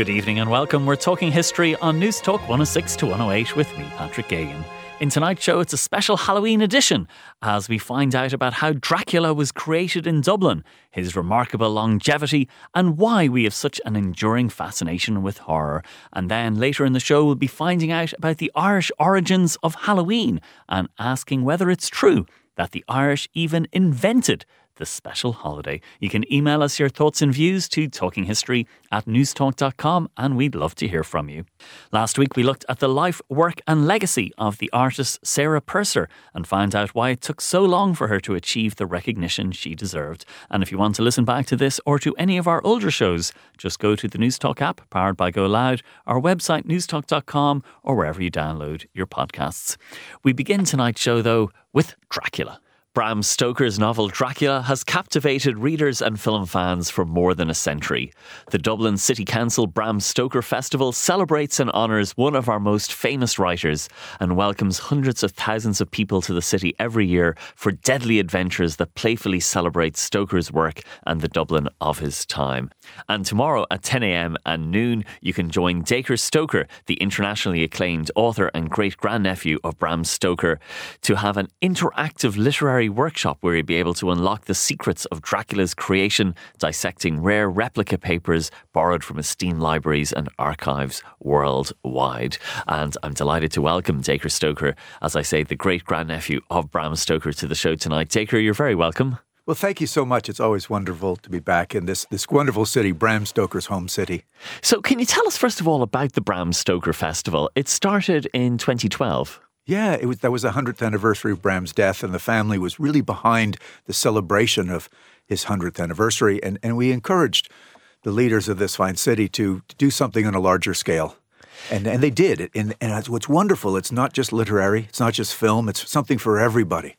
Good evening and welcome. We're talking history on Newstalk 106 to 108 with me, Patrick Geoghegan. In tonight's show, it's a special Halloween edition as we find out about how Dracula was created in Dublin, his remarkable longevity, and why we have such an enduring fascination with horror. And then later in the show, we'll be finding out about the Irish origins of Halloween and asking whether it's true that the Irish even invented the special holiday. You can email us your thoughts and views to talkinghistory at newstalk.com and we'd love to hear from you. Last week we looked at the life, work and legacy of the artist Sarah Purser and found out why it took so long for her to achieve the recognition she deserved. And if you want to listen back to this or to any of our older shows, just go to the Newstalk app powered by Go Loud, our website newstalk.com or wherever you download your podcasts. We begin tonight's show though with Dracula. Bram Stoker's novel Dracula has captivated readers and film fans for more than a century. The Dublin City Council Bram Stoker Festival celebrates and honours one of our most famous writers and welcomes hundreds of thousands of people to the city every year for deadly adventures that playfully celebrate Stoker's work and the Dublin of his time. And tomorrow at 10am and noon, you can join Dacre Stoker, the internationally acclaimed author and great grandnephew of Bram Stoker, to have an interactive literary workshop where you'll be able to unlock the secrets of Dracula's creation, dissecting rare replica papers borrowed from esteemed libraries and archives worldwide. And I'm delighted to welcome Dacre Stoker, as I say, the great grandnephew of Bram Stoker, to the show tonight. Dacre, you're very welcome. Well, thank you so much. It's always wonderful to be back in this, this wonderful city, Bram Stoker's home city. So, can you tell us, first of all, about the Bram Stoker Festival? It started in 2012. Yeah, it was that was the hundredth anniversary of Bram's death, and the family was really behind the celebration of his hundredth anniversary, and, and we encouraged the leaders of this fine city to, to do something on a larger scale. And, and they did. And, and what's wonderful, it's not just literary, it's not just film, it's something for everybody.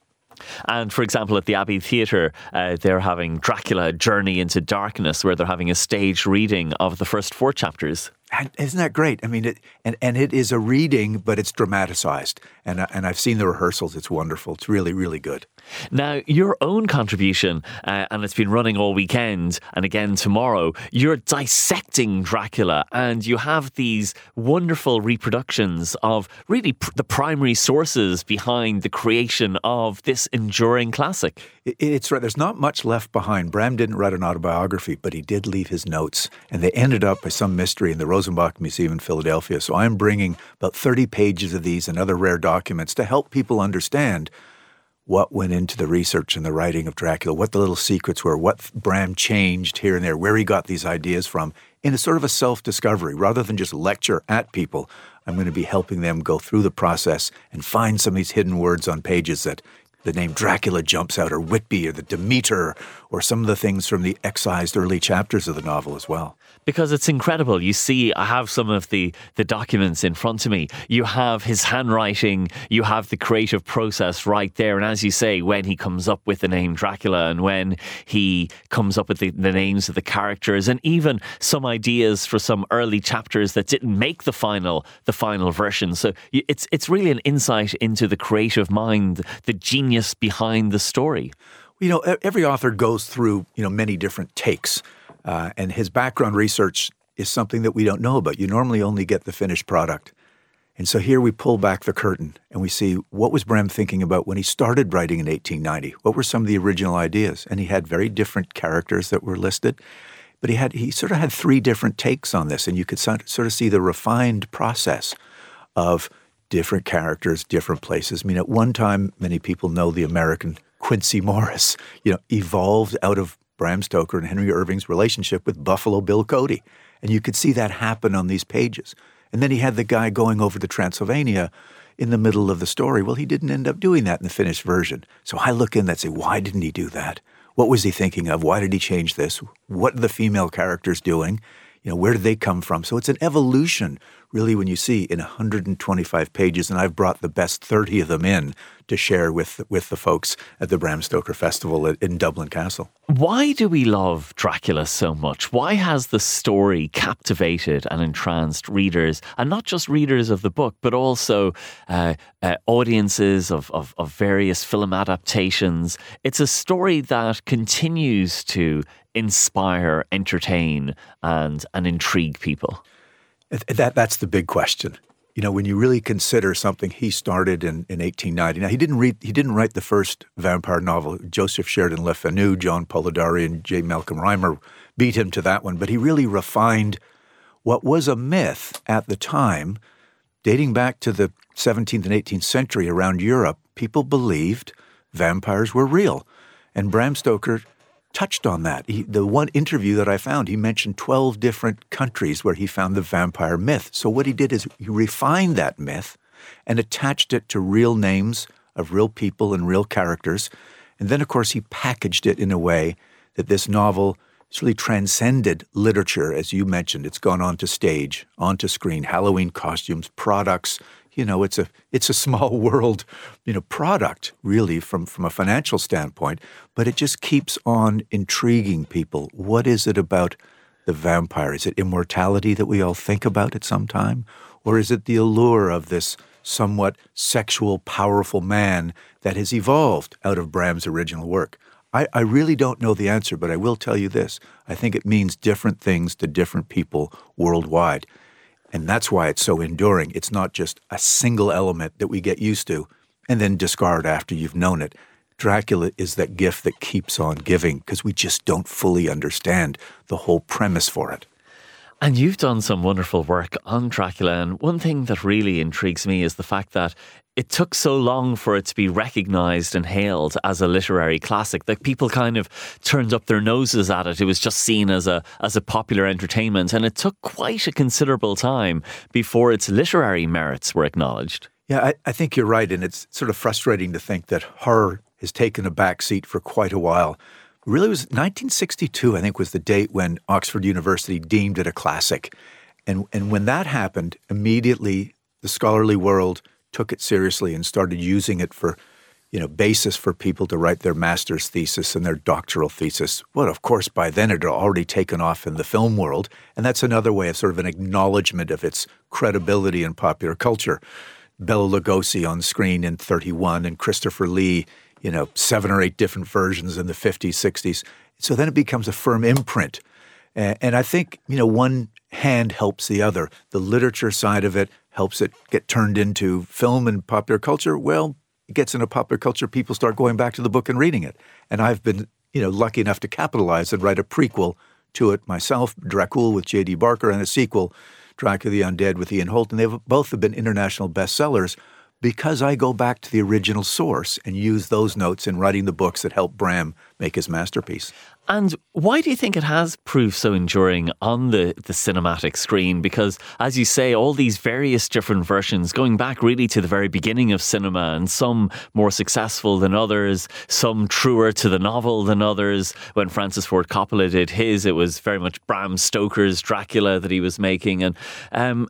And for example, at the Abbey Theatre, uh, they're having Dracula Journey into Darkness, where they're having a stage reading of the first four chapters. Isn't that great? I mean, it, and, and it is a reading, but it's dramatized. And, and I've seen the rehearsals. It's wonderful. It's really, really good. Now, your own contribution, uh, and it's been running all weekend and again tomorrow, you're dissecting Dracula and you have these wonderful reproductions of really pr- the primary sources behind the creation of this enduring classic. It, it's right. There's not much left behind. Bram didn't write an autobiography, but he did leave his notes, and they ended up by some mystery in the Rosenbach Museum in Philadelphia. So I'm bringing about 30 pages of these and other rare documents to help people understand what went into the research and the writing of Dracula, what the little secrets were, what Bram changed here and there, where he got these ideas from, in a sort of a self discovery. Rather than just lecture at people, I'm going to be helping them go through the process and find some of these hidden words on pages that the name Dracula jumps out, or Whitby, or the Demeter, or some of the things from the excised early chapters of the novel as well because it's incredible. You see, I have some of the, the documents in front of me. You have his handwriting, you have the creative process right there. And as you say, when he comes up with the name Dracula and when he comes up with the, the names of the characters and even some ideas for some early chapters that didn't make the final the final version. So it's it's really an insight into the creative mind, the genius behind the story. You know, every author goes through, you know, many different takes. Uh, and his background research is something that we don't know about. You normally only get the finished product. And so here we pull back the curtain and we see what was Bram thinking about when he started writing in 1890? What were some of the original ideas? And he had very different characters that were listed, but he had he sort of had three different takes on this, and you could sort of see the refined process of different characters, different places. I mean, at one time, many people know the American Quincey Morris, you know, evolved out of Bram Stoker and Henry Irving's relationship with Buffalo Bill Cody. And you could see that happen on these pages. And then he had the guy going over to Transylvania in the middle of the story. Well, he didn't end up doing that in the finished version. So I look in and say, why didn't he do that? What was he thinking of? Why did he change this? What are the female characters doing? You know, where did they come from? So it's an evolution, really, when you see in 125 pages, and I've brought the best 30 of them in to share with with the folks at the Bram Stoker Festival in Dublin Castle. Why do we love Dracula so much? Why has the story captivated and entranced readers, and not just readers of the book, but also uh, uh, audiences of, of, of various film adaptations? It's a story that continues to inspire, entertain, and and intrigue people. That that's the big question you know, when you really consider something he started in, in 1890. Now he didn't read he didn't write the first vampire novel. Joseph Sheridan Le Fanu, mm-hmm. John Polidori, and J. Malcolm Rymer beat him to that one, but he really refined what was a myth at the time, dating back to the 17th and 18th century around Europe. People believed vampires were real. And Bram Stoker touched on that. He, the one interview that I found, he mentioned 12 different countries where he found the vampire myth. So what he did is he refined that myth and attached it to real names of real people and real characters. And then, of course, he packaged it in a way that this novel has really transcended literature, as you mentioned. It's gone on to stage, onto screen, Halloween costumes, products, you know, it's a it's a small world, you know, product really from from a financial standpoint, but it just keeps on intriguing people. What is it about the vampire? Is it immortality that we all think about at some time, or is it the allure of this somewhat sexual, powerful man that has evolved out of Bram's original work? I, I really don't know the answer, but I will tell you this. I think it means different things to different people worldwide. And that's why it's so enduring. It's not just a single element that we get used to and then discard after you've known it. Dracula is that gift that keeps on giving because we just don't fully understand the whole premise for it. And you've done some wonderful work on Dracula. And one thing that really intrigues me is the fact that it took so long for it to be recognized and hailed as a literary classic that people kind of turned up their noses at it. It was just seen as a as a popular entertainment and it took quite a considerable time before its literary merits were acknowledged. Yeah, I, I think you're right, and it's sort of frustrating to think that horror has taken a back seat for quite a while really was 1962, I think, was the date when Oxford University deemed it a classic. And, and when that happened, immediately the scholarly world took it seriously and started using it for, you know, basis for people to write their master's thesis and their doctoral thesis. Well, of course, by then it had already taken off in the film world. And that's another way of sort of an acknowledgement of its credibility in popular culture. Bela Lugosi on screen in 31 and Christopher Lee you know, seven or eight different versions in the 50s, 60s. So then it becomes a firm imprint. And I think, you know, one hand helps the other. The literature side of it helps it get turned into film and popular culture. Well, it gets into popular culture, people start going back to the book and reading it. And I've been, you know, lucky enough to capitalize and write a prequel to it myself, Dracul with J.D. Barker, and a sequel, Dracula the Undead with Ian Holt. And they've both have been international bestsellers because I go back to the original source and use those notes in writing the books that help Bram make his masterpiece. And why do you think it has proved so enduring on the, the cinematic screen? Because, as you say, all these various different versions, going back really to the very beginning of cinema, and some more successful than others, some truer to the novel than others. When Francis Ford Coppola did his, it was very much Bram Stoker's Dracula that he was making. And um,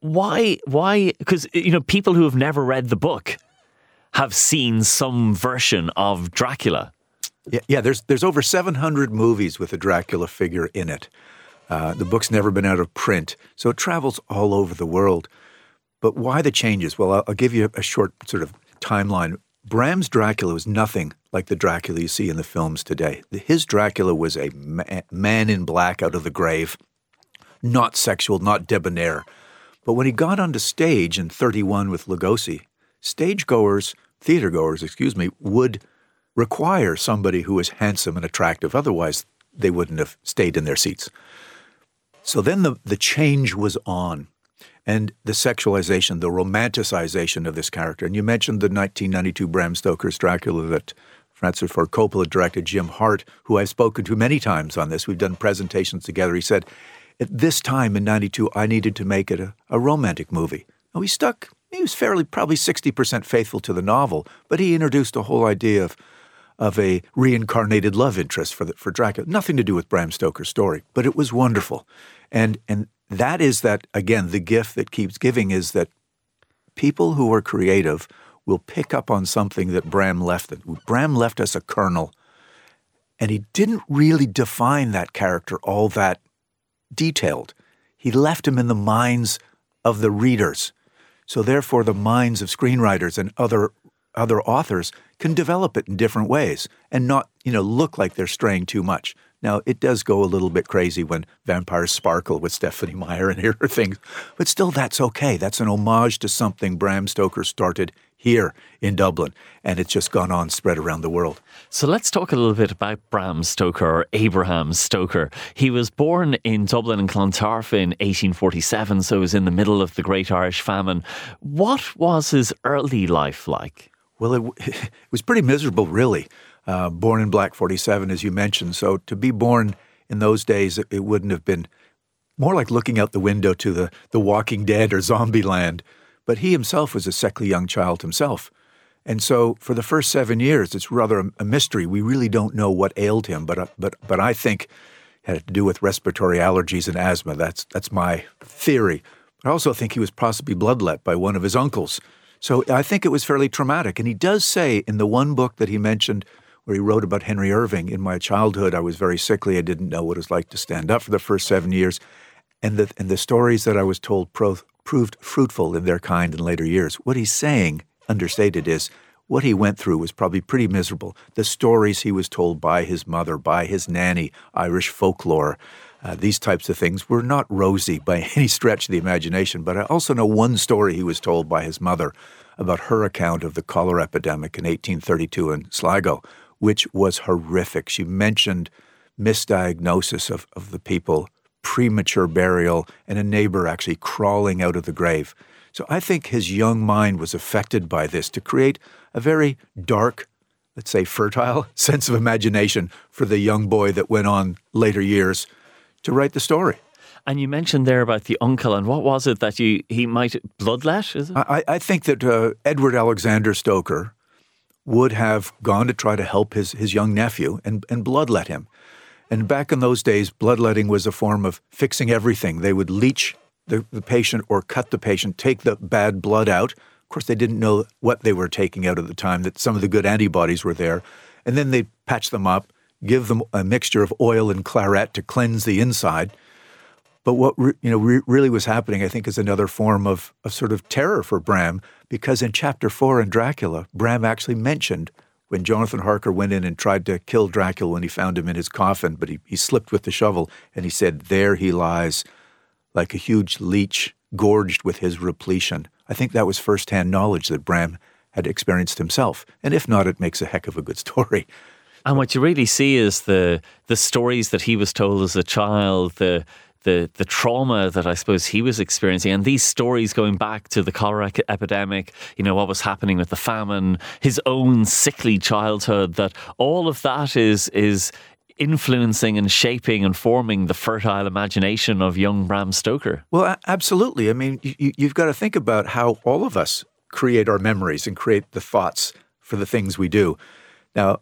why? Why? Because you know, people who have never read the book have seen some version of Dracula. Yeah, yeah. There's there's over 700 movies with a Dracula figure in it. Uh, the book's never been out of print, so it travels all over the world. But why the changes? Well, I'll, I'll give you a short sort of timeline. Bram's Dracula was nothing like the Dracula you see in the films today. His Dracula was a man in black out of the grave, not sexual, not debonair. But when he got onto stage in 31 with Lugosi, stagegoers, theatergoers, excuse me, would require somebody who is handsome and attractive. Otherwise, they wouldn't have stayed in their seats. So then the, the change was on, and the sexualization, the romanticization of this character. And you mentioned the 1992 Bram Stoker's Dracula that Francis Ford Coppola directed, Jim Hart, who I've spoken to many times on this. We've done presentations together. He said, At this time in 92, I needed to make it a, a romantic movie. And we stuck, he was fairly, probably 60% faithful to the novel, but he introduced a whole idea of of a reincarnated love interest for the, for Dracula. Nothing to do with Bram Stoker's story, but it was wonderful, and and that is that again the gift that keeps giving is that people who are creative will pick up on something that Bram left. Bram left us a kernel, and he didn't really define that character all that detailed. He left him in the minds of the readers. So therefore, the minds of screenwriters and other other authors can develop it in different ways and not, you know, look like they're straying too much. Now, it does go a little bit crazy when vampires sparkle with Stephenie Meyer and her things, but still, that's okay. That's an homage to something Bram Stoker started here in Dublin, and it's just gone on, spread around the world. So let's talk a little bit about Bram Stoker or Abraham Stoker. He was born in Dublin and Clontarf in 1847, so he was in the middle of the Great Irish Famine. What was his early life like? Well, it, it was pretty miserable, really. Uh, born in Black 47, as you mentioned. So to be born in those days, it, it wouldn't have been more like looking out the window to the, the Walking Dead or Zombie Land. But he himself was a sickly young child himself. And so for the first seven years, it's rather a, a mystery. We really don't know what ailed him, but, uh, but, but I think it had to do with respiratory allergies and asthma. That's, that's my theory. I also think he was possibly bloodlet by one of his uncles. So I think it was fairly traumatic. And he does say in the one book that he mentioned, where he wrote about Henry Irving, in my childhood, I was very sickly. I didn't know what it was like to stand up for the first seven years. And the, and the stories that I was told pro- proved fruitful in their kind in later years. What he's saying, understated, is what he went through was probably pretty miserable. The stories he was told by his mother, by his nanny, Irish folklore, uh, these types of things were not rosy by any stretch of the imagination. But I also know one story he was told by his mother about her account of the cholera epidemic in 1832 in Sligo, which was horrific. She mentioned misdiagnosis of, of the people, premature burial, and a neighbor actually crawling out of the grave. So I think his young mind was affected by this to create a very dark, let's say fertile sense of imagination for the young boy that went on later years to write the story. And you mentioned there about the uncle, and what was it that you he might bloodlet? Is it? I, I think that uh, Edward Alexander Stoker would have gone to try to help his, his young nephew and, and bloodlet him. And back in those days, bloodletting was a form of fixing everything. They would leech the, the patient or cut the patient, take the bad blood out. Of course, they didn't know what they were taking out at the time, that some of the good antibodies were there. And then they'd patch them up, give them a mixture of oil and claret to cleanse the inside. But what re, you know re, really was happening, I think, is another form of, of sort of terror for Bram, because in chapter four in Dracula, Bram actually mentioned when Jonathan Harker went in and tried to kill Dracula when he found him in his coffin, but he, he slipped with the shovel, and he said, There he lies, like a huge leech, gorged with his repletion. I think that was firsthand knowledge that Bram had experienced himself. And if not, it makes a heck of a good story. And what you really see is the the stories that he was told as a child, the the the trauma that I suppose he was experiencing, and these stories going back to the cholera epidemic, you know what was happening with the famine, his own sickly childhood. That all of that is is influencing and shaping and forming the fertile imagination of young Bram Stoker. Well, absolutely. I mean, you, you've got to think about how all of us create our memories and create the thoughts for the things we do. Now,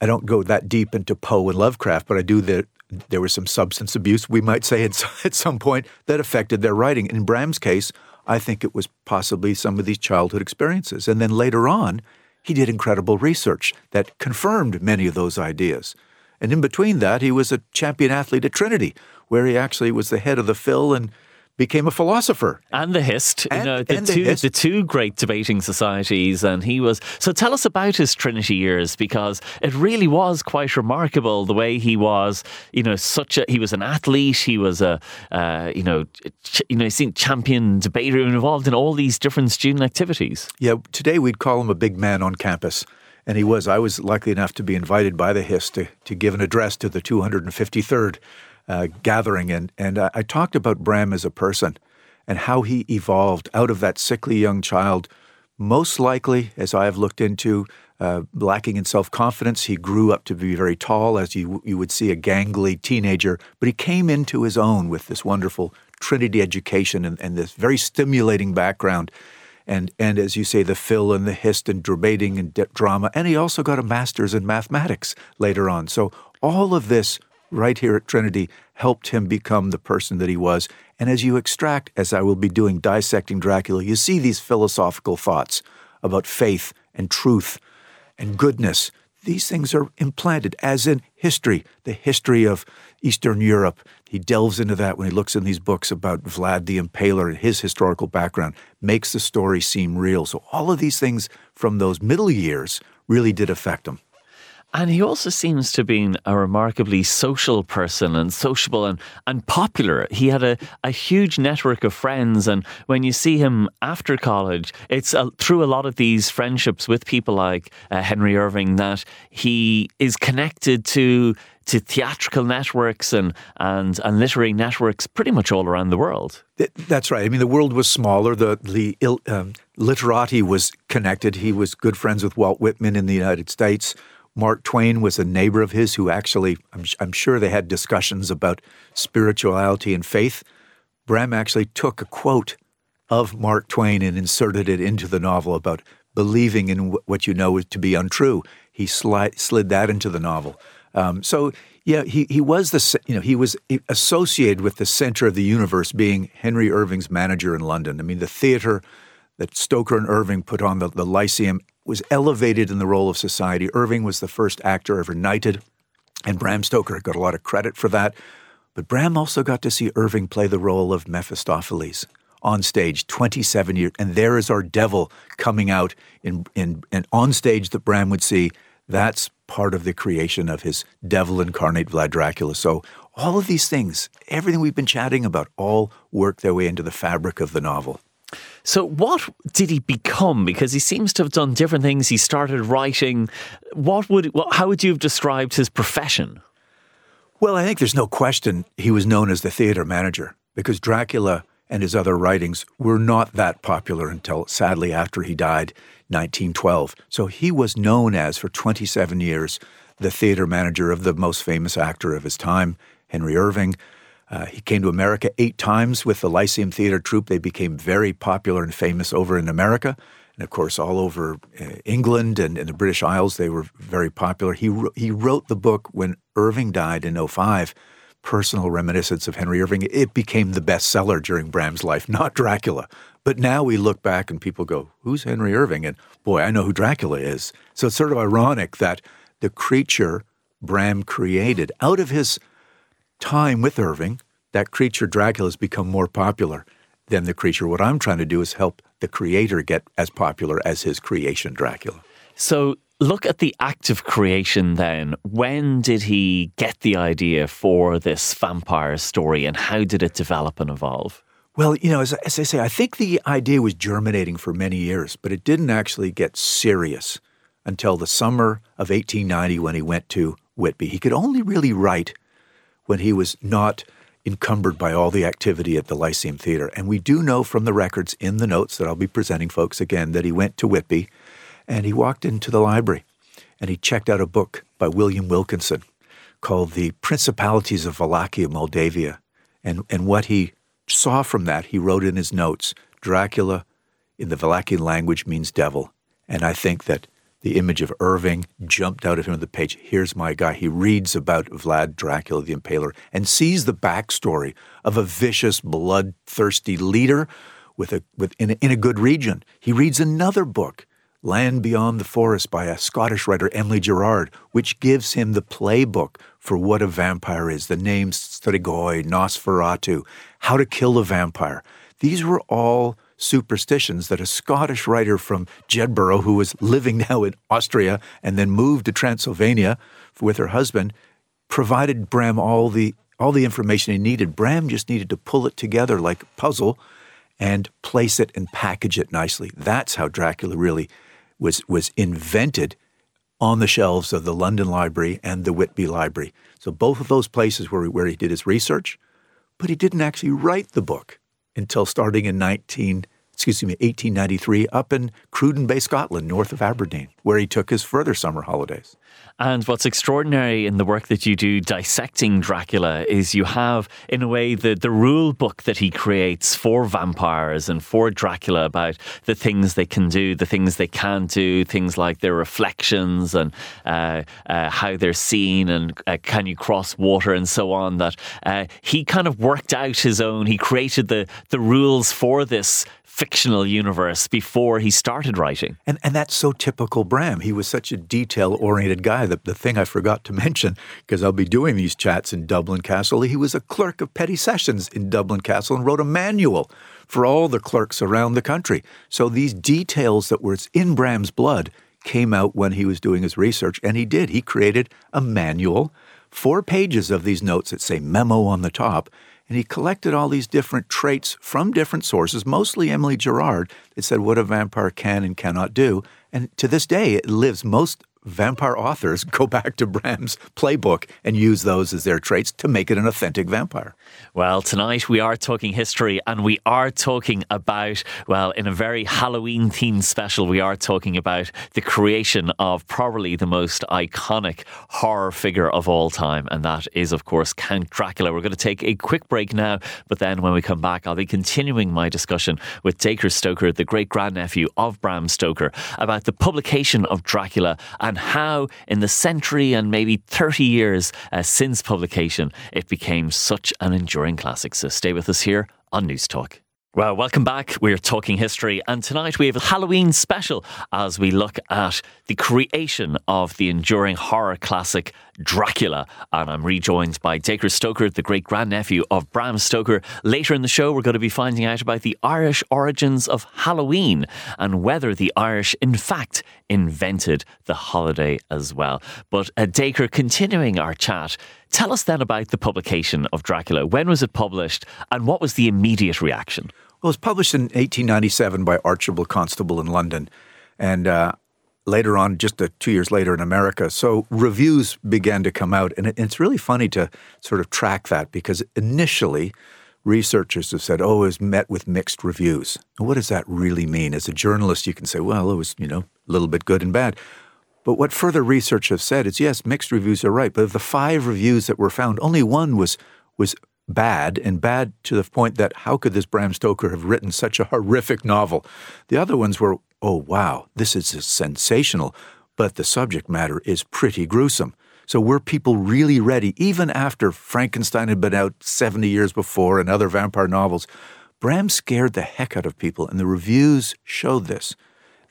I don't go that deep into Poe and Lovecraft, but I do that there was some substance abuse, we might say, at, at some point that affected their writing. In Bram's case, I think it was possibly some of these childhood experiences. And then later on, he did incredible research that confirmed many of those ideas. And in between that, he was a champion athlete at Trinity, where he actually was the head of the Phil and became a philosopher. And the hist and, you know the two the, the two great debating societies and he was so tell us about his trinity years because it really was quite remarkable the way he was you know such a he was an athlete he was a uh, you know ch- you know he seemed champion debater involved in all these different student activities. Yeah today we'd call him a big man on campus and he was. I was lucky enough to be invited by the hist to, to give an address to the 253rd uh, gathering, and and I, I talked about Bram as a person and how he evolved out of that sickly young child. Most likely, as I have looked into, uh, lacking in self confidence, he grew up to be very tall, as you you would see a gangly teenager. But he came into his own with this wonderful Trinity education and, and this very stimulating background. and and as you say, the Phil and the Hist and debating and de- drama, and he also got a master's in mathematics later on. So all of this right here at Trinity helped him become the person that he was. And as you extract, as I will be doing, dissecting Dracula, you see these philosophical thoughts about faith and truth and goodness. These things are implanted, as in history, the history of Eastern Europe. He delves into that when he looks in these books about Vlad the Impaler and his historical background, makes the story seem real. So, all of these things from those middle years really did affect him. And he also seems to have been a remarkably social person and sociable and, and popular. He had a, a huge network of friends. And when you see him after college, it's a, through a lot of these friendships with people like uh, Henry Irving that he is connected to to theatrical networks and, and, and literary networks pretty much all around the world. That's right. I mean, the world was smaller. The, the um, literati was connected. He was good friends with Walt Whitman in the United States. Mark Twain was a neighbor of his who actually, I'm, I'm sure they had discussions about spirituality and faith. Bram actually took a quote of Mark Twain and inserted it into the novel about believing in what you know to be untrue. He slid, slid that into the novel. Um, so yeah, he, he was the you know he was associated with the center of the universe, being Henry Irving's manager in London. I mean, the theater that Stoker and Irving put on the, the Lyceum was elevated in the role of society. Irving was the first actor ever knighted, and Bram Stoker got a lot of credit for that. But Bram also got to see Irving play the role of Mephistopheles on stage 27 years and there is our devil coming out in in and on stage that Bram would see that's part of the creation of his devil incarnate Vlad Dracula so all of these things everything we've been chatting about all work their way into the fabric of the novel so, what did he become? Because he seems to have done different things. He started writing. What would? How would you have described his profession? Well, I think there's no question he was known as the theater manager because Dracula and his other writings were not that popular until sadly after he died 1912. So he was known as for 27 years the theater manager of the most famous actor of his time, Henry Irving. Uh, he came to America eight times with the Lyceum Theater Troupe. They became very popular and famous over in America. And of course, all over uh, England and, and, the British Isles, they were very popular. He, he wrote the book when Irving died in 05, Personal Reminiscence of Henry Irving. It became the bestseller during Bram's life, not Dracula. But now we look back and people go, Who's Henry Irving? And boy, I know who Dracula is. So it's sort of ironic that the creature Bram created out of his time with Irving, that creature Dracula has become more popular than the creature. What I'm trying to do is help the creator get as popular as his creation, Dracula. So look at the act of creation then. When did he get the idea for this vampire story and how did it develop and evolve? Well, you know, as, as I say, I think the idea was germinating for many years, but it didn't actually get serious until the summer of 1890 when he went to Whitby. He could only really write when he was not encumbered by all the activity at the Lyceum Theater. And we do know from the records in the notes that I'll be presenting folks again that he went to Whitby and he walked into the library and he checked out a book by William Wilkinson called The Principalities of Wallachia, Moldavia. And, and what he saw from that, he wrote in his notes Dracula in the Wallachian language means devil. And I think that the image of Irving jumped out of him on the page. Here's my guy. He reads about Vlad Dracula the Impaler and sees the backstory of a vicious, bloodthirsty leader with a, with, in, a, in a good region. He reads another book, Land Beyond the Forest, by a Scottish writer, Emily Gerard, which gives him the playbook for what a vampire is the names Strigoi, Nosferatu, how to kill a vampire. These were all superstitions that a Scottish writer from Jedburgh, who was living now in Austria and then moved to Transylvania with her husband, provided Bram all the all the information he needed. Bram just needed to pull it together like a puzzle and place it and package it nicely. That's how Dracula really was was invented on the shelves of the London Library and the Whitby Library. So both of those places where, where he did his research, but he didn't actually write the book until starting in 19, excuse me, 1893 up in Cruden Bay, Scotland, north of Aberdeen, where he took his further summer holidays. And what's extraordinary in the work that you do dissecting Dracula is you have, in a way, the, the rule book that he creates for vampires and for Dracula about the things they can do, the things they can't do, things like their reflections and uh, uh, how they're seen and uh, can you cross water and so on. That uh, he kind of worked out his own, he created the, the rules for this fictional universe before he started writing. And and that's so typical Bram. He was such a detail oriented guy. The, the thing I forgot to mention, because I'll be doing these chats in Dublin Castle, he was a clerk of petty sessions in Dublin Castle and wrote a manual for all the clerks around the country. So these details that were in Bram's blood came out when he was doing his research, and he did. He created a manual, four pages of these notes that say memo on the top, and he collected all these different traits from different sources, mostly Emily Gerard, that said what a vampire can and cannot do. And to this day, it lives. Most vampire authors go back to Bram's playbook and use those as their traits to make it an authentic vampire. Well, tonight we are talking history and we are talking about, well, in a very Halloween themed special, we are talking about the creation of probably the most iconic horror figure of all time, and that is, of course, Count Dracula. We're going to take a quick break now, but then when we come back, I'll be continuing my discussion with Dacre Stoker, the great grandnephew of Bram Stoker, about the publication of Dracula and how, in the century and maybe 30 years uh, since publication, it became such an enduring classic. So stay with us here on Newstalk. Well, welcome back. We're talking history, and tonight we have a Halloween special as we look at the creation of the enduring horror classic Dracula. And I'm rejoined by Dacre Stoker, the great grandnephew of Bram Stoker. Later in the show, we're going to be finding out about the Irish origins of Halloween and whether the Irish, in fact, invented the holiday as well. But uh, Dacre, continuing our chat, tell us then about the publication of Dracula. When was it published, and what was the immediate reaction? Well, it was published in 1897 by Archibald Constable in London. And uh, later on, just a, two years later in America. So reviews began to come out, and it, it's really funny to sort of track that because initially researchers have said, "Oh, it was met with mixed reviews." And what does that really mean? As a journalist, you can say, "Well, it was you know a little bit good and bad." But what further research has said is, yes, mixed reviews are right. But of the five reviews that were found, only one was was bad, and bad to the point that how could this Bram Stoker have written such a horrific novel? The other ones were, oh, wow, this is sensational, but the subject matter is pretty gruesome. So were people really ready, even after Frankenstein had been out 70 years before and other vampire novels? Bram scared the heck out of people, and the reviews showed this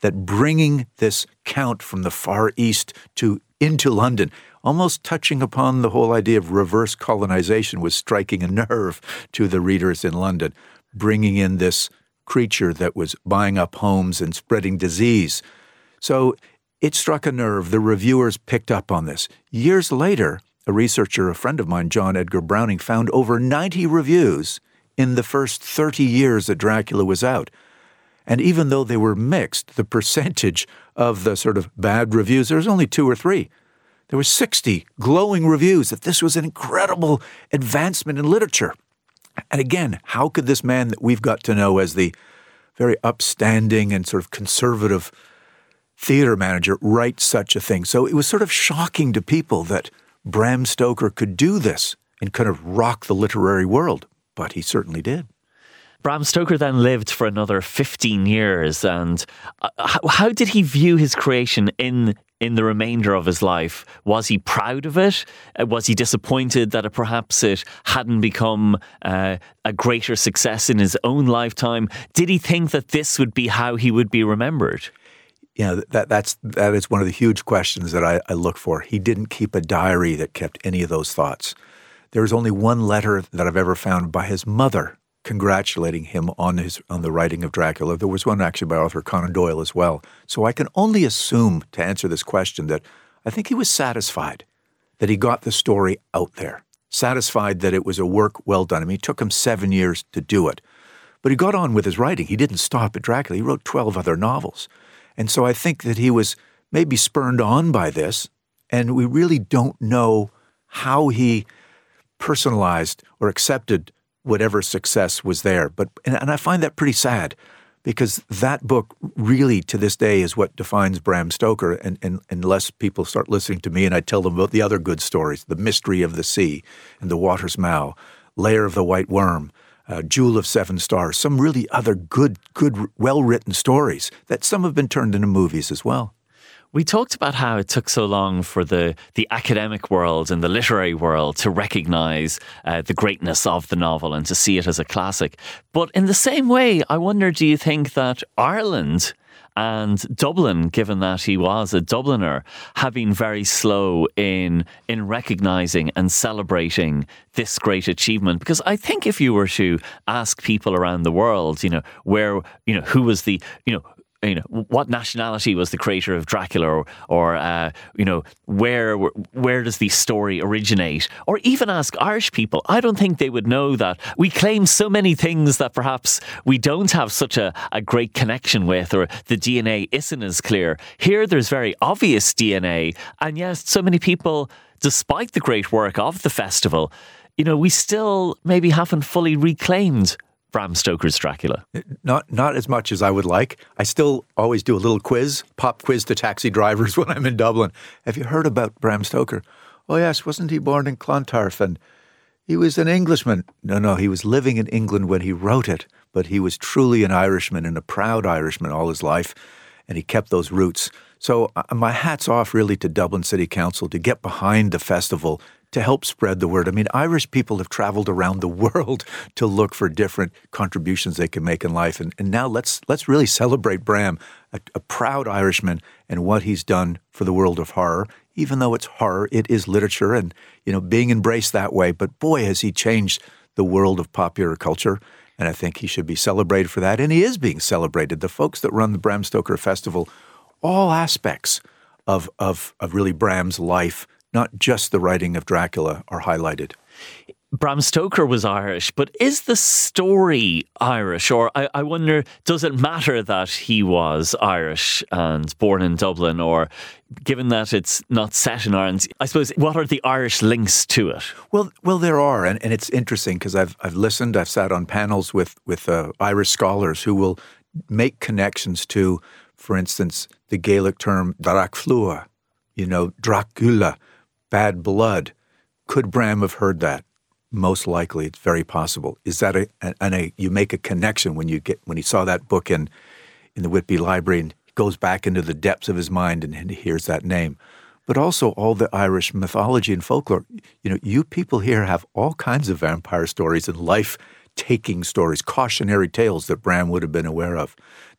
that bringing this count from the far east to into London almost touching upon the whole idea of reverse colonization was striking a nerve to the readers in London, bringing in this creature that was buying up homes and spreading disease. So it struck a nerve. The reviewers picked up on this. Years later, a researcher, a friend of mine, John Edgar Browning, found over 90 reviews in the first 30 years that Dracula was out. And even though they were mixed, the percentage of the sort of bad reviews, there was only two or three. There were 60 glowing reviews that this was an incredible advancement in literature. And again, how could this man that we've got to know as the very upstanding and sort of conservative theater manager write such a thing? So it was sort of shocking to people that Bram Stoker could do this and kind of rock the literary world, but he certainly did. Bram Stoker then lived for another 15 years. And uh, how did he view his creation in in the remainder of his life? Was he proud of it? Uh, was he disappointed that it, perhaps it hadn't become uh, a greater success in his own lifetime? Did he think that this would be how he would be remembered? Yeah, that that's that is one of the huge questions that I, I look for. He didn't keep a diary that kept any of those thoughts. There's only one letter that I've ever found by his mother congratulating him on his on the writing of Dracula. There was one actually by Arthur Conan Doyle as well. So I can only assume to answer this question that I think he was satisfied that he got the story out there, satisfied that it was a work well done. I mean, it took him seven years to do it, but he got on with his writing. He didn't stop at Dracula. He wrote twelve other novels, and so I think that he was maybe spurned on by this, and we really don't know how he personalized or accepted whatever success was there. But and, and I find that pretty sad because that book really to this day is what defines Bram Stoker. And, and unless people start listening to me and I tell them about the other good stories, The Mystery of the Sea and The Water's Mouth, Lair of the White Worm, uh, Jewel of Seven Stars, some really other good, good, well written stories that some have been turned into movies as well. We talked about how it took so long for the, the academic world and the literary world to recognise uh, the greatness of the novel and to see it as a classic. But in the same way, I wonder do you think that Ireland and Dublin, given that he was a Dubliner, have been very slow in in recognizing and celebrating this great achievement. Because I think if you were to ask people around the world, you know, where you know who was the you know you know what nationality was the creator of Dracula, or, or uh, you know where where does the story originate, or even ask Irish people. I don't think they would know that we claim so many things that perhaps we don't have such a, a great connection with, or the DNA isn't as clear. Here, there's very obvious DNA, and yes, so many people, despite the great work of the festival, you know, we still maybe haven't fully reclaimed Bram Stoker's Dracula? Not not as much as I would like. I still always do a little quiz, pop quiz to taxi drivers when I'm in Dublin. Have you heard about Bram Stoker? Oh yes, wasn't he born in Clontarf and he was an Englishman? No, no, he was living in England when he wrote it, but he was truly an Irishman and a proud Irishman all his life, and he kept those roots. So uh, my hat's off really to Dublin City Council to get behind the festival to help spread the word. I mean, Irish people have traveled around the world to look for different contributions they can make in life. And, and now let's let's really celebrate Bram, a, a proud Irishman, and what he's done for the world of horror. Even though it's horror, it is literature and, you know, being embraced that way. But boy, has he changed the world of popular culture. And I think he should be celebrated for that. And he is being celebrated. The folks that run the Bram Stoker Festival, all aspects of, of, of really Bram's life not just the writing of Dracula, are highlighted. Bram Stoker was Irish, but is the story Irish? Or I, I, wonder, does it matter that he was Irish and born in Dublin? Or given that it's not set in Ireland, I suppose, what are the Irish links to it? Well, well, there are. And, and it's interesting because I've, I've listened, I've sat on panels with, with uh, Irish scholars who will make connections to, for instance, the Gaelic term droch fhola, you know, Dracula bad blood. Could Bram have heard that? Most likely, it's very possible. Is that a and a you make a connection when you get when he saw that book in in the Whitby Library and goes back into the depths of his mind and, and hears that name. But also all the Irish mythology and folklore. You know, you people here have all kinds of vampire stories and life taking stories, cautionary tales that Bram would have been aware of.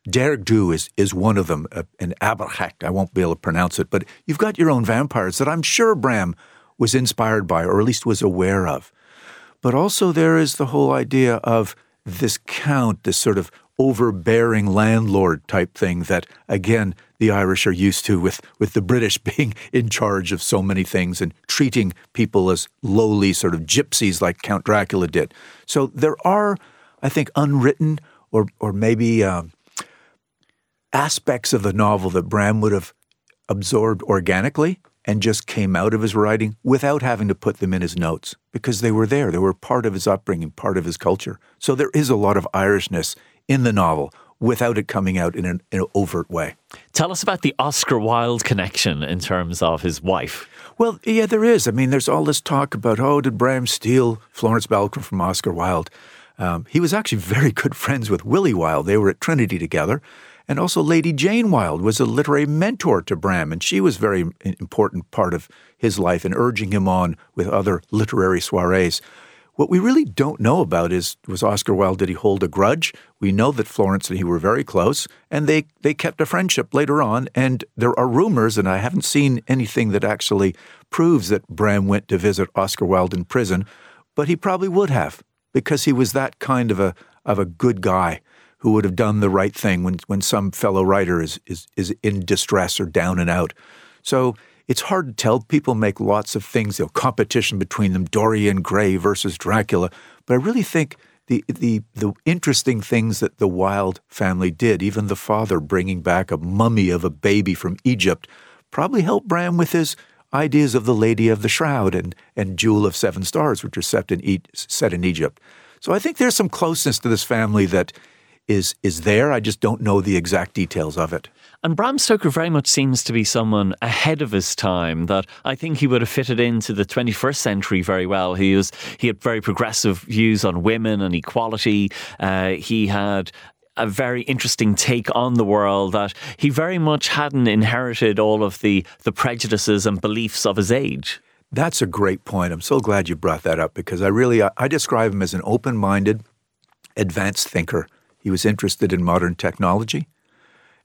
Dearg Due is, is one of them, uh, an Aberhack. I won't be able to pronounce it, but you've got your own vampires that I'm sure Bram was inspired by, or at least was aware of. But also, there is the whole idea of this count, this sort of overbearing landlord type thing that, again, the Irish are used to with, with the British being in charge of so many things and treating people as lowly sort of gypsies like Count Dracula did. So there are, I think, unwritten or, or maybe um, aspects of the novel that Bram would have absorbed organically and just came out of his writing without having to put them in his notes because they were there. They were part of his upbringing, part of his culture. So there is a lot of Irishness in the novel without it coming out in an, in an, overt way. Tell us about the Oscar Wilde connection in terms of his wife. Well, yeah, there is. I mean, there's all this talk about, oh, did Bram steal Florence Balcombe from Oscar Wilde? Um, he was actually very good friends with Willie Wilde. They were at Trinity together. And also, Lady Jane Wilde was a literary mentor to Bram, and she was a very important part of his life in urging him on with other literary soirees. What we really don't know about is was Oscar Wilde did he hold a grudge? We know that Florence and he were very close, and they they kept a friendship later on. And there are rumors, and I haven't seen anything that actually proves that Bram went to visit Oscar Wilde in prison, but he probably would have because he was that kind of a of a good guy who would have done the right thing when, when some fellow writer is, is, is in distress or down and out. So it's hard to tell. People make lots of things, you know, competition between them, Dorian Gray versus Dracula. But I really think the, the, the interesting things that the Wilde family did, even the father bringing back a mummy of a baby from Egypt, probably helped Bram with his ideas of the Lady of the Shroud and, and Jewel of Seven Stars, which are set in, set in Egypt. So I think there's some closeness to this family that is is there. I just don't know the exact details of it. And Bram Stoker very much seems to be someone ahead of his time that I think he would have fitted into the 21st century very well. He was he had very progressive views on women and equality. Uh, he had a very interesting take on the world that he very much hadn't inherited all of the the prejudices and beliefs of his age. That's a great point. I'm so glad you brought that up because I really I, I describe him as an open-minded, advanced thinker. He was interested in modern technology,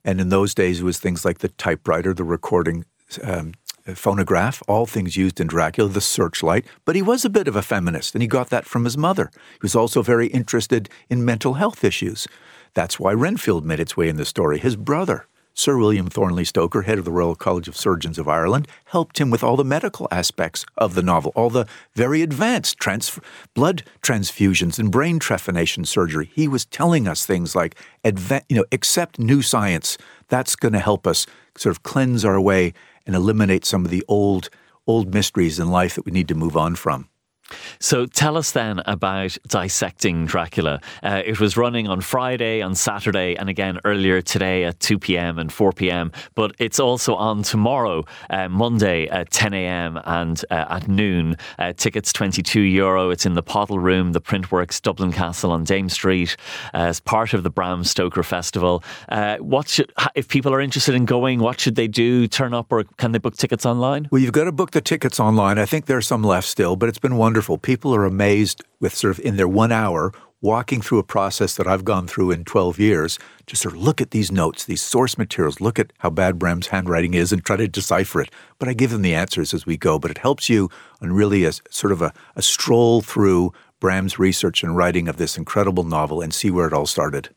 and in those days it was things like the typewriter, the recording um, phonograph, all things used in Dracula, the searchlight. But he was a bit of a feminist, and he got that from his mother. He was also very interested in mental health issues. That's why Renfield made its way in the story. His brother, Sir William Thornley Stoker, head of the Royal College of Surgeons of Ireland, helped him with all the medical aspects of the novel, all the very advanced trans- blood transfusions and brain trephination surgery. He was telling us things like, you know, accept new science. That's going to help us sort of cleanse our way and eliminate some of the old, old mysteries in life that we need to move on from. So tell us then about dissecting Dracula. Uh, it was running on Friday, on Saturday, and again earlier today at 2 p.m. and 4 p.m. But it's also on tomorrow, uh, Monday at 10 a.m. and uh, at noon. Uh, tickets 22 euro. It's in the Pottle Room, the Printworks, Dublin Castle on Dame Street, uh, as part of the Bram Stoker Festival. Uh, what should, if people are interested in going? What should they do? Turn up, or can they book tickets online? Well, you've got to book the tickets online. I think there's some left still, but it's been wonderful wonderful. People are amazed with sort of in their one hour walking through a process that I've gone through in 12 years to sort of look at these notes, these source materials, look at how bad Bram's handwriting is and try to decipher it. But I give them the answers as we go. But it helps you on really a sort of a, a stroll through Bram's research and writing of this incredible novel and see where it all started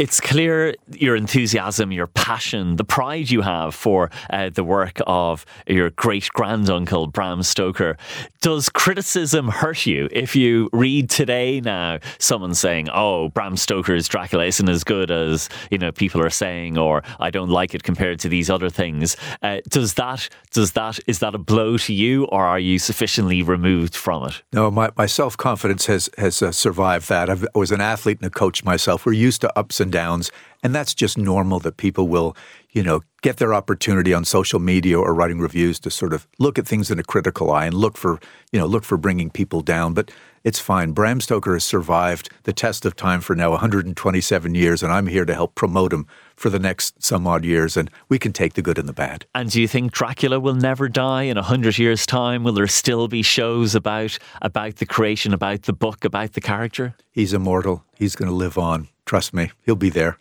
it's clear your enthusiasm, your passion, the pride you have for uh, the work of your great granduncle Bram Stoker. Does criticism hurt you if you read today now someone saying, "Oh, Bram Stoker's Dracula isn't as good as you know people are saying," or "I don't like it compared to these other things"? Uh, does that does that is that a blow to you, or are you sufficiently removed from it? No, my, my self confidence has has uh, survived that. I've, I was an athlete and a coach myself. We're used to ups and downs. And that's just normal that people will, you know, get their opportunity on social media or writing reviews to sort of look at things in a critical eye and look for, you know, look for bringing people down. But it's fine. Bram Stoker has survived the test of time for now 127 years, and I'm here to help promote him for the next some odd years, and we can take the good and the bad. And do you think Dracula will never die in 100 years' time? Will there still be shows about, about the creation, about the book, about the character? He's immortal. He's going to live on. Trust me, he'll be there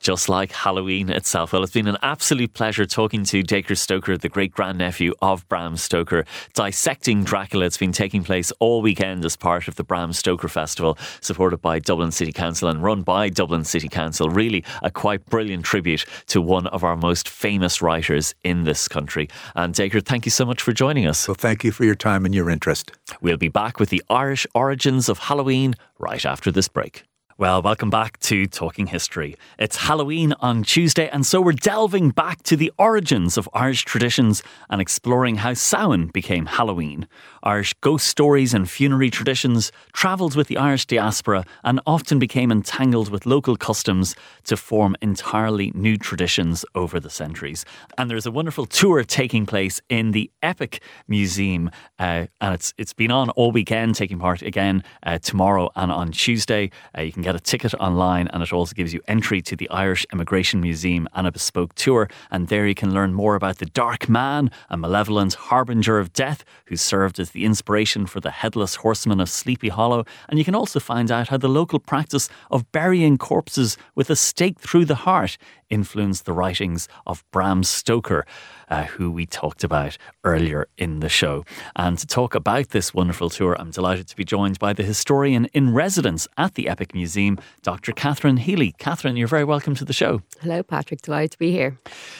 just like Halloween itself. Well, it's been an absolute pleasure talking to Dacre Stoker, the great grandnephew of Bram Stoker, dissecting Dracula. It's been taking place all weekend as part of the Bram Stoker Festival, supported by Dublin City Council and run by Dublin City Council. Really a quite brilliant tribute to one of our most famous writers in this country. And Dacre, thank you so much for joining us. Well, thank you for your time and your interest. We'll be back with the Irish origins of Halloween right after this break. Well, welcome back to Talking History. It's Halloween on Tuesday, and so we're delving back to the origins of Irish traditions and exploring how Samhain became Halloween. Irish ghost stories and funerary traditions travelled with the Irish diaspora and often became entangled with local customs to form entirely new traditions over the centuries. And there's a wonderful tour taking place in the Epic Museum, uh, and it's it's been on all weekend, taking part again uh, tomorrow and on Tuesday. Uh, you can get a ticket online, and it also gives you entry to the Irish Immigration Museum and a bespoke tour. And there you can learn more about the Dark Man, a malevolent harbinger of death who served as the inspiration for the Headless Horseman of Sleepy Hollow, and you can also find out how the local practice of burying corpses with a stake through the heart influenced the writings of Bram Stoker, uh, who we talked about earlier in the show. And to talk about this wonderful tour, I'm delighted to be joined by the historian in residence at the Epic Museum, Dr. Catherine Healy. Catherine, you're very welcome to the show. Hello, Patrick. Delighted to be here.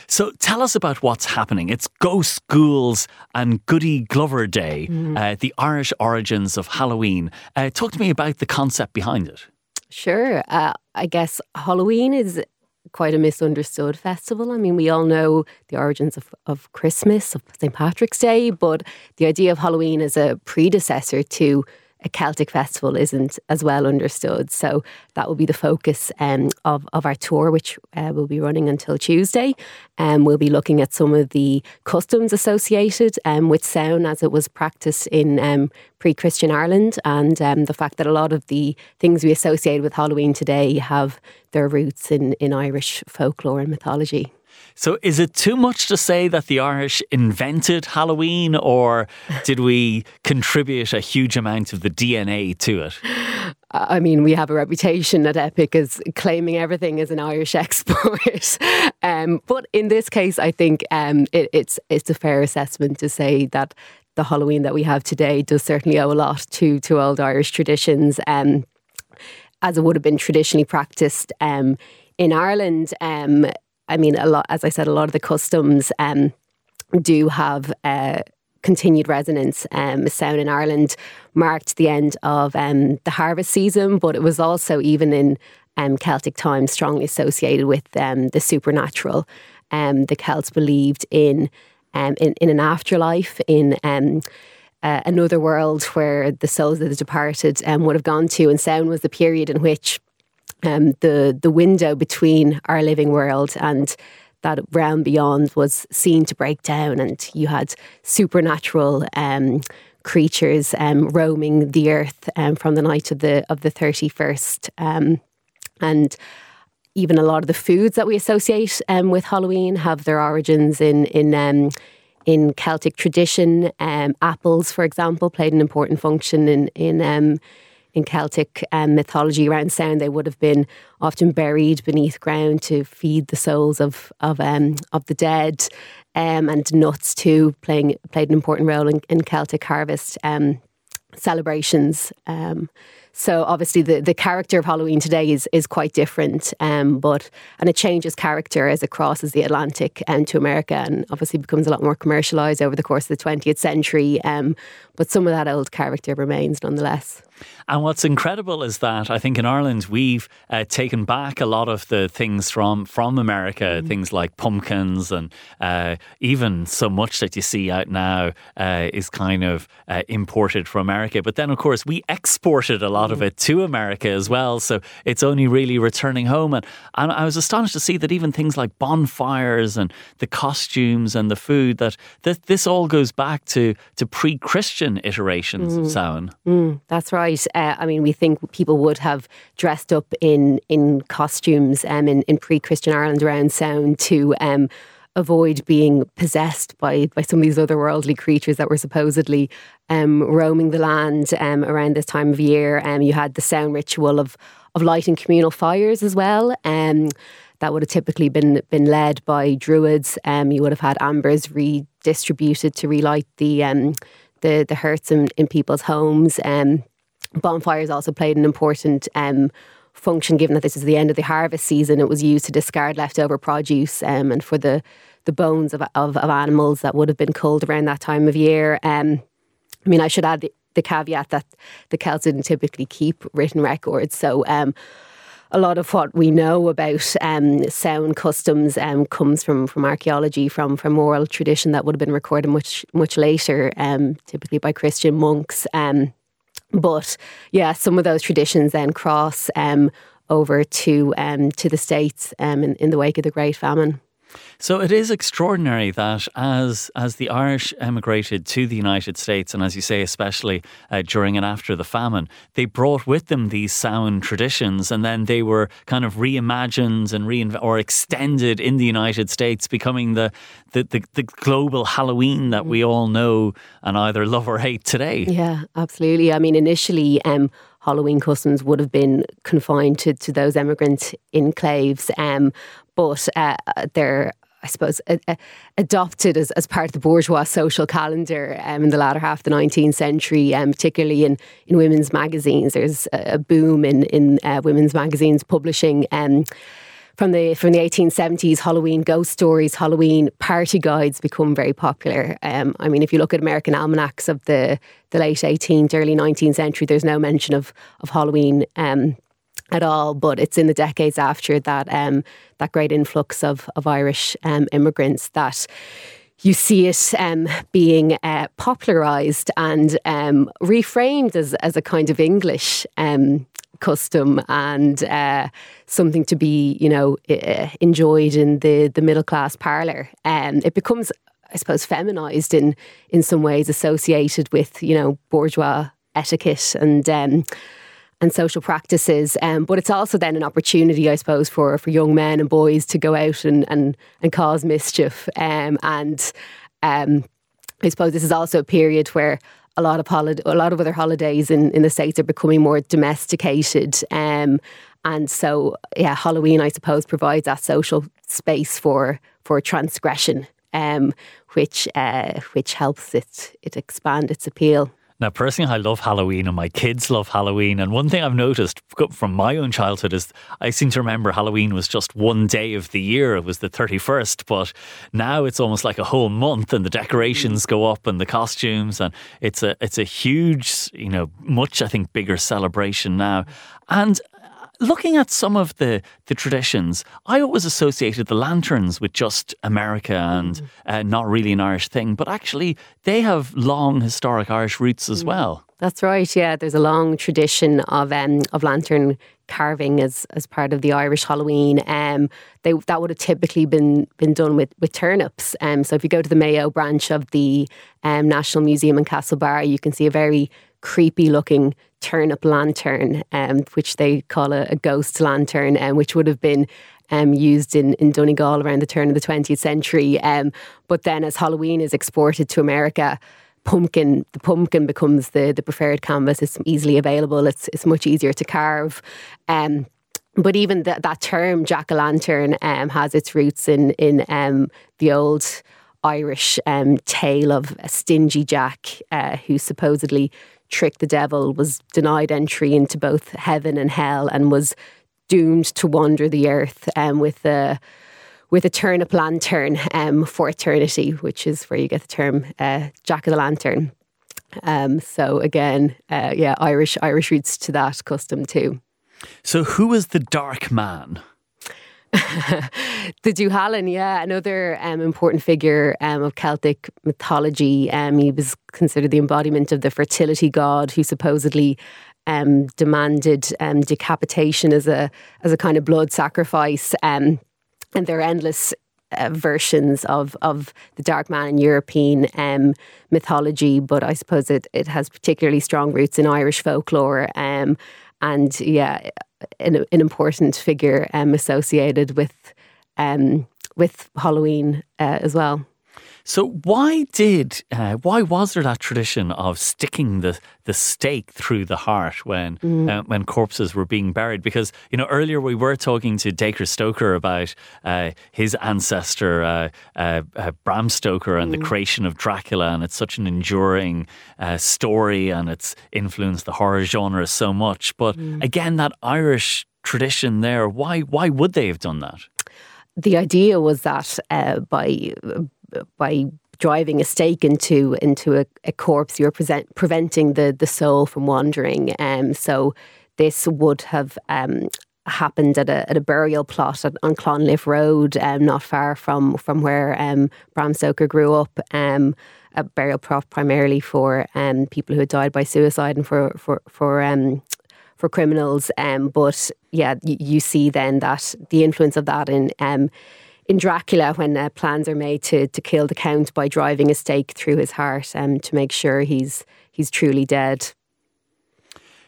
So tell us about what's happening. It's Ghost Ghouls and Goody Glover Day, mm. uh, the Irish origins of Halloween. Uh, talk to me about the concept behind it. Sure. Uh, I guess Halloween is quite a misunderstood festival. I mean, we all know the origins of, of Christmas, of St. Patrick's Day, but the idea of Halloween as a predecessor to a Celtic festival isn't as well understood. So that will be the focus um, of, of our tour, which uh, will be running until Tuesday. And um, we'll be looking at some of the customs associated um, with Samhain as it was practiced in um, pre Christian Ireland, and um, the fact that a lot of the things we associate with Halloween today have their roots in, in Irish folklore and mythology. So, is it too much to say that the Irish invented Halloween, or did we contribute a huge amount of the DNA to it? I mean, we have a reputation at Epic as claiming everything as an Irish export. um, but in this case, I think um, it, it's it's a fair assessment to say that the Halloween that we have today does certainly owe a lot to to old Irish traditions, um, as it would have been traditionally practiced um, in Ireland. Um, I mean, a lot, as I said, a lot of the customs um, do have. Uh, continued resonance. Um, Samhain in Ireland marked the end of um, the harvest season, but it was also even in um, Celtic times strongly associated with um, the supernatural. Um, the Celts believed in, um, in in an afterlife, in uh, another world where the souls of the departed would have gone to, and Samhain was the period in which um, the the window between our living world and that realm beyond was seen to break down, and you had supernatural um, creatures um, roaming the earth um, from the night of the of the thirty first, um, and even a lot of the foods that we associate um, with Halloween have their origins in in in Celtic tradition. apples, for example, played an important function in in in Celtic um, mythology around Samhain, they would have been often buried beneath ground to feed the souls of of um, of the dead, um, and nuts too playing played an important role in, in Celtic harvest um, celebrations. Um, so obviously the, the character of Halloween today is is quite different, um, but and it changes character as it crosses the Atlantic and to America, and obviously becomes a lot more commercialized over the course of the twentieth century. But some of that old character remains nonetheless. And what's incredible is that I think in Ireland we've uh, taken back a lot of the things from from America, mm things like pumpkins and uh, even so much that you see out now uh, is kind of uh, imported from America. But then, of course, we exported a lot mm of it to America as well. So it's only really returning home. And, and I was astonished to see that even things like bonfires and the costumes and the food that, that this all goes back to to pre-Christian iterations mm of Samhain. Mm, that's right right. Uh, I mean, we think people would have dressed up in in costumes um, in, in pre Christian Ireland around Samhain to um, avoid being possessed by by some of these otherworldly creatures that were supposedly um, roaming the land um, around this time of year. Um, you had the Samhain ritual of of lighting communal fires as well. Um, that would have typically been been led by druids. Um, you would have had ambers redistributed to relight the um, the the hearths in, in people's homes. Um, bonfires also played an important um, function, given that this is the end of the harvest season. It was used to discard leftover produce um, and for the the bones of, of, of, animals that would have been culled around that time of year. Um, I mean, I should add the, the, caveat that the Celts didn't typically keep written records, so. Um, a lot of what we know about um, Samhain customs um, comes from from archaeology, from from oral tradition that would have been recorded much much later, um, typically by Christian monks. Um, but yeah, some of those traditions then cross um, over to um, to the states um, in, in the wake of the Great Famine. So it is extraordinary that as as the Irish emigrated to the United States, and as you say, especially uh, during and after the famine, they brought with them these Samhain traditions, and then they were kind of reimagined and reinv- or extended in the United States, becoming the, the the, the global Halloween that we all know and either love or hate today. Yeah, absolutely. I mean, initially. Um, Halloween customs would have been confined to, to those emigrant enclaves. Um, but uh, they're I suppose, adopted as, as part of the bourgeois social calendar um, in the latter half of the 19th century, um, particularly in, in women's magazines. There's a, boom in, in uh, women's magazines publishing. Um, from the from the 1870s, Halloween ghost stories, Halloween party guides become very popular. Um, I mean, if you look at American almanacs of the the late 18th, early 19th century, there's no mention of of Halloween um, at all. But it's in the decades after that um, that great influx of of Irish um, immigrants that you see it um, being uh, popularised and um, reframed as, as a kind of English um, custom and uh, something to be, you know, enjoyed in the, the middle class parlour. Um, it becomes, I suppose, feminised in in some ways, associated with you know bourgeois etiquette and. And social practices. Um, but it's also then an opportunity, I suppose, for, for young men and boys to go out and, and, and cause mischief. Um, and um, I suppose this is also a period where a lot of a lot of other holidays in, in the states are becoming more domesticated. Um, and so, yeah, Halloween, I suppose, provides that social space for for transgression, um, which uh, which helps it it expand its appeal. Now, personally, I love Halloween and my kids love Halloween. And one thing I've noticed from my own childhood is I seem to remember Halloween was just one day of the year. It was the 31st. But now it's almost like a whole month and the decorations mm. go up and the costumes. And it's a, it's a huge, you know, much, I think, bigger celebration now. Mm. And looking at some of the, the traditions, I always associated the lanterns with just America and mm. uh, not really an Irish thing, but actually they have long historic Irish roots as mm. well. That's right. Yeah, there's a long tradition of um, of lantern carving as as part of the Irish Halloween. Um, they that would have typically been been done with with turnips. Um, so if you go to the Mayo branch of the um, National Museum in Castlebar, you can see a very creepy looking turnip lantern, um, which they call a, a ghost lantern, um, which would have been um, used in, in Donegal around the turn of the 20th century. Um, but then as Halloween is exported to America, pumpkin the pumpkin becomes the the preferred canvas. It's easily available. It's it's much easier to carve. Um, but even that that term jack o' lantern um, has its roots in in um, the old Irish um, tale of a stingy Jack uh, who supposedly tricked the devil, was denied entry into both heaven and hell, and was doomed to wander the earth um, with a with a turnip lantern um, for eternity, which is where you get the term uh, Jack of the Lantern. Um, so again, uh, yeah, Irish Irish roots to that custom too. So who was the Dark Man? The Dullahan, yeah, another um, important figure um, of Celtic mythology. Um, he was considered the embodiment of the fertility god who supposedly um, demanded um, decapitation as a as a kind of blood sacrifice. Um, and there are endless uh, versions of of the Dark Man in European um, mythology, but I suppose it it has particularly strong roots in Irish folklore. Um, and yeah, an, an important figure um, associated with um, with Halloween uh, as well. So why did uh, why was there that tradition of sticking the the stake through the heart when mm. uh, when corpses were being buried? Because you know earlier we were talking to Dacre Stoker about uh, his ancestor uh, uh, uh, Bram Stoker and mm. the creation of Dracula, and it's such an enduring story, and it's influenced the horror genre so much. But mm. again, that Irish tradition there, why why would they have done that? The idea was that by by driving a stake into into a, a corpse, you're present, preventing the the soul from wandering. Um, so this would have um, happened at a, at a burial plot at, on Clonliffe Road, um, not far from from where um, Bram Stoker grew up. Um, a burial plot primarily for um, people who had died by suicide and for for for um, for criminals. Um, but yeah, you, you, see then that the influence of that in um, in Dracula when uh, plans are made to to kill the count by driving a stake through his heart um, to make sure he's he's truly dead.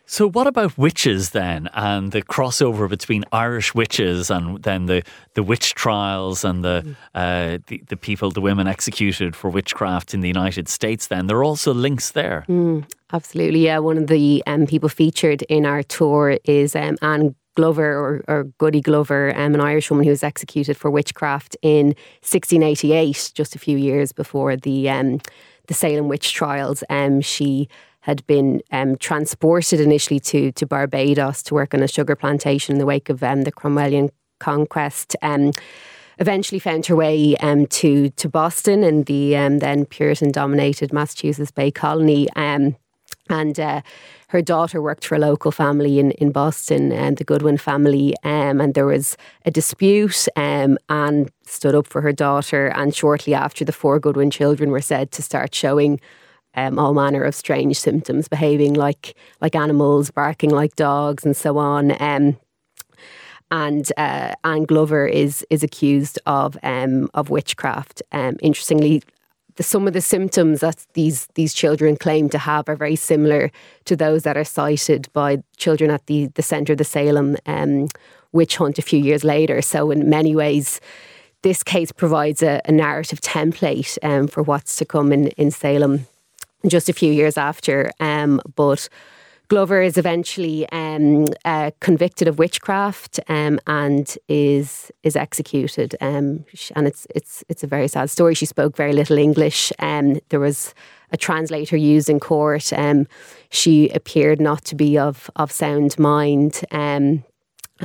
So, what about witches then, and the crossover between Irish witches and then the, the witch trials and the, mm. uh, the, the people, the women executed for witchcraft in the United States? Then there are also links there. Mm, absolutely, yeah. One of the um, people featured in our tour is um, Anne Glover or, or Goody Glover, um, an Irish woman who was executed for witchcraft in 1688, just a few years before the um, the Salem witch trials. Um, she had been um, transported initially to to Barbados to work on a sugar plantation in the wake of um, the Cromwellian conquest. Um, eventually found her way um, to to Boston in the then Puritan dominated Massachusetts Bay Colony. And uh, her daughter worked for a local family in, in Boston, and the Goodwin family, um, and there was a dispute. Um, Anne stood up for her daughter, and shortly after, the four Goodwin children were said to start showing um, all manner of strange symptoms, behaving like like animals, barking like dogs, and so on. Um, and uh, Anne Glover is is accused of um, of witchcraft. Um, interestingly, the, some of the symptoms that these these children claim to have are very similar to those that are cited by children at the the centre of the Salem um, witch hunt a few years later. So in many ways, this case provides a, a narrative template um, for what's to come in in Salem just a few years after. Um, but Glover is eventually um, uh, convicted of witchcraft um, and is is executed. Um, and it's it's it's a very sad story. She spoke very little English. Um, there was a translator used in court. Um, she appeared not to be of of sound mind.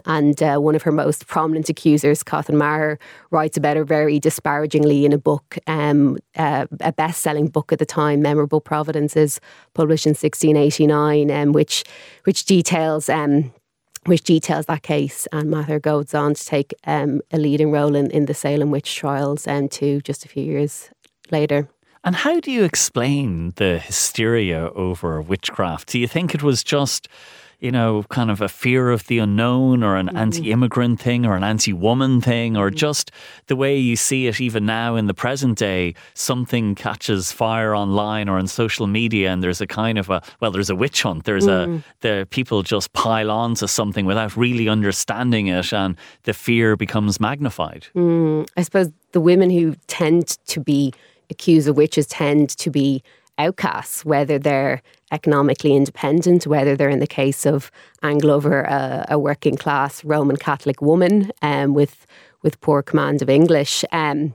And uh, one of her most prominent accusers, Cotton Mather, writes about her very disparagingly in a book, um, uh, a best selling book at the time, Memorable Providences, published in 1689, um, which, which details. Um, which details that case, and Maher goes on to take um, a leading role in, in the Salem witch trials um, too, just a few years later. And how do you explain the hysteria over witchcraft? Do you think it was just you know, kind of a fear of the unknown or an mm-hmm. anti immigrant thing or an anti woman thing or mm-hmm. just the way you see it even now in the present day, something catches fire online or on social media and there's a kind of a, well, there's a witch hunt. There's mm-hmm. a, the people just pile on to something without really understanding it and the fear becomes magnified. Mm, I suppose the women who tend to be accused of witches tend to be outcasts, whether they're economically independent, whether they're in the case of Anne Glover, a, a working class Roman Catholic woman um, with with poor command of English. Um,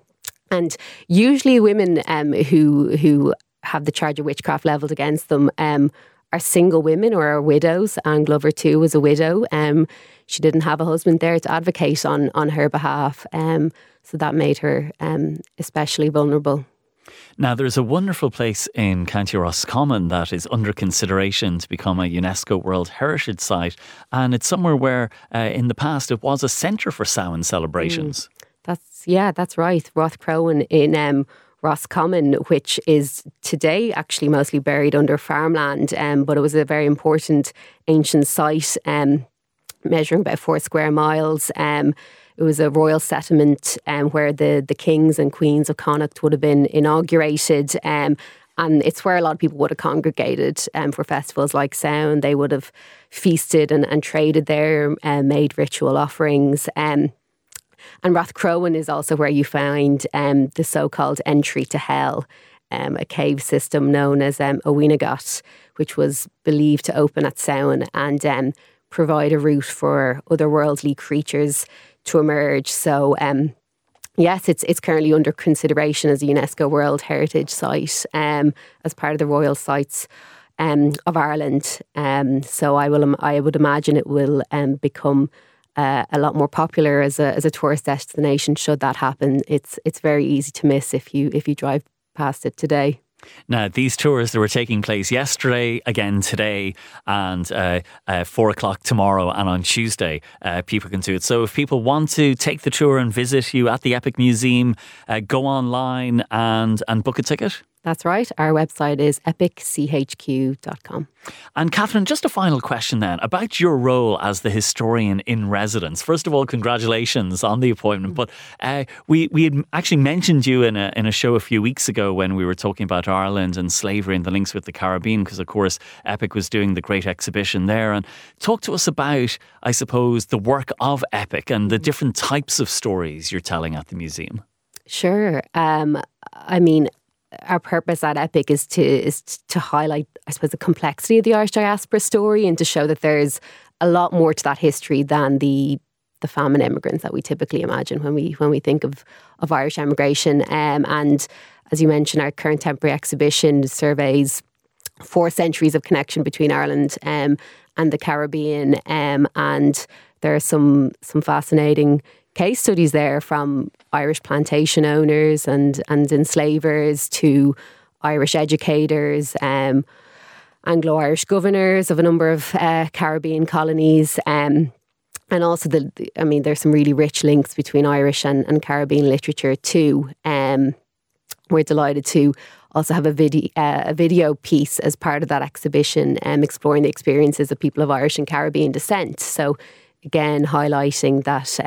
and usually, women um, who who have the charge of witchcraft levelled against them um, are single women or are widows. Anne Glover too was a widow. Um, she didn't have a husband there to advocate on on her behalf, um, so that made her especially vulnerable. Now, there's a wonderful place in County Roscommon that is under consideration to become a UNESCO World Heritage Site, and it's somewhere where, uh, in the past, it was a centre for Samhain celebrations. Mm, that's yeah, that's right. Rathcroghan in um, Roscommon, which is today actually mostly buried under farmland, um, but it was a very important ancient site, um, measuring about four square miles. Um, it was a royal settlement um, where the, the kings and queens of Connacht would have been inaugurated. Um, and it's where a lot of people would have congregated um, for festivals like Samhain. They would have feasted and, and traded there, uh, made ritual offerings. Um, and Rathcroghan is also where you find um, the so called entry to hell, um, a cave system known as um, which was believed to open at Samhain and um, provide a route for otherworldly creatures to emerge. So, um, yes, it's it's currently under consideration as a UNESCO World Heritage Site um, as part of the Royal Sites um, of Ireland. Um, so, I will I would imagine it will um, become. Uh, a lot more popular as a as a tourist destination. Should that happen, it's it's very easy to miss if you if you drive past it today. Now, these tours that were taking place yesterday, again today, and uh, uh, four o'clock tomorrow, and on Tuesday, uh, people can do it. So, if people want to take the tour and visit you at the Epic Museum, uh, go online and and book a ticket. That's right. Our website is epicchq.com. And Catherine, just a final question then about your role as the historian in residence. First of all, congratulations on the appointment. But uh, we we had actually mentioned you in a in a show a few weeks ago when we were talking about Ireland and slavery and the links with the Caribbean, because of course Epic was doing the great exhibition there. And talk to us about, I suppose, the work of Epic and the different types of stories you're telling at the museum. Sure. Um, I mean, our purpose at Epic is to is to highlight, I suppose, the complexity of the Irish diaspora story and to show that there's a lot more to that history than the the famine immigrants that we typically imagine when we when we think of of Irish emigration. Um, and as you mentioned, our current temporary exhibition surveys four centuries of connection between Ireland um, and the Caribbean, um, and there are some some fascinating case studies there from Irish plantation owners and and enslavers to Irish educators. Um, Anglo Irish governors of a number of uh, Caribbean colonies. Um, and also the, I mean, there's some really rich links between Irish and, and Caribbean literature too. Um, we're delighted to also have a video uh, a video piece as part of that exhibition, um, exploring the experiences of people of Irish and Caribbean descent. So again, highlighting that.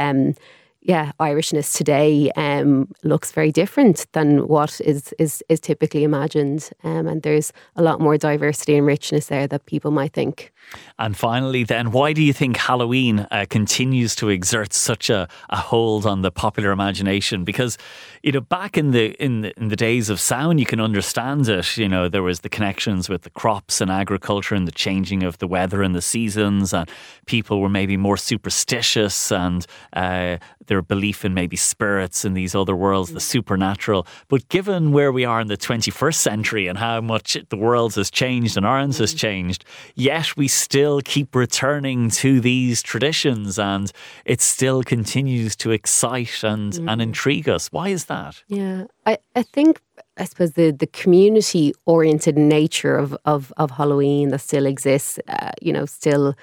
Yeah, Irishness today um, looks very different than what is is, is typically imagined, um, and there's a lot more diversity and richness there that people might think. And finally, then, why do you think Halloween uh, continues to exert such a, a hold on the popular imagination? Because you know, back in the in the, in the days of Samhain, you can understand it. You know, there was the connections with the crops and agriculture and the changing of the weather and the seasons, and people were maybe more superstitious and uh, their belief in maybe spirits in these other worlds, the supernatural. But given where we are in the 21st century and how much the world has changed and ours has changed, yet we still keep returning to these traditions and it still continues to excite and, mm. and intrigue us. Why is that? Yeah, I, I think I suppose the, the community oriented nature of, of, of Halloween that still exists, uh, you know, still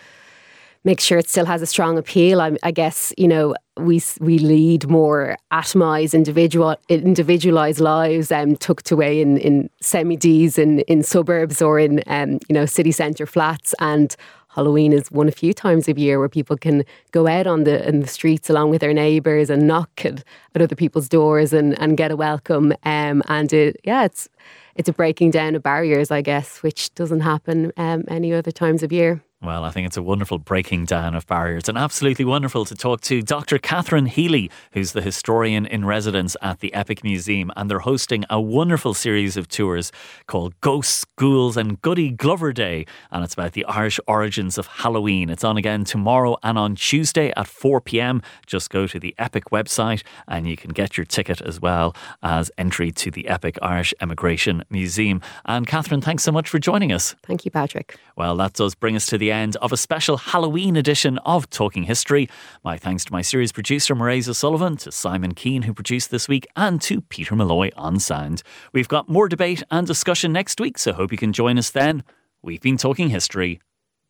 make sure it still has a strong appeal. I, I guess you know we we lead more atomized, individual individualized lives, um, tucked away in in semi D's in in suburbs or in um, you know city centre flats and. Halloween is one of few times of year where people can go out on the in the streets along with their neighbours and knock at, at other people's doors and, and get a welcome. Um, and it, yeah, it's it's a breaking down of barriers, I guess, which doesn't happen um, any other times of year. Well, I think it's a wonderful breaking down of barriers and absolutely wonderful to talk to Dr. Catherine Healy, who's the historian in residence at the Epic Museum. And they're hosting a wonderful series of tours called Ghosts, Ghouls and Goody Glover Day. And it's about the Irish origins of Halloween. It's on again tomorrow and on Tuesday at 4 pm. Just go to the Epic website and you can get your ticket as well as entry to the Epic Irish Emigration Museum. And Catherine, thanks so much for joining us. Thank you, Patrick. Well, that does bring us to the end of a special Halloween edition of Talking History. My thanks to my series producer, Mairead O'Sullivan, to Simon Keane, who produced this week, and to Peter Malloy on sound. We've got more debate and discussion next week, so hope you can join us then. We've been talking history.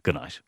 Good night.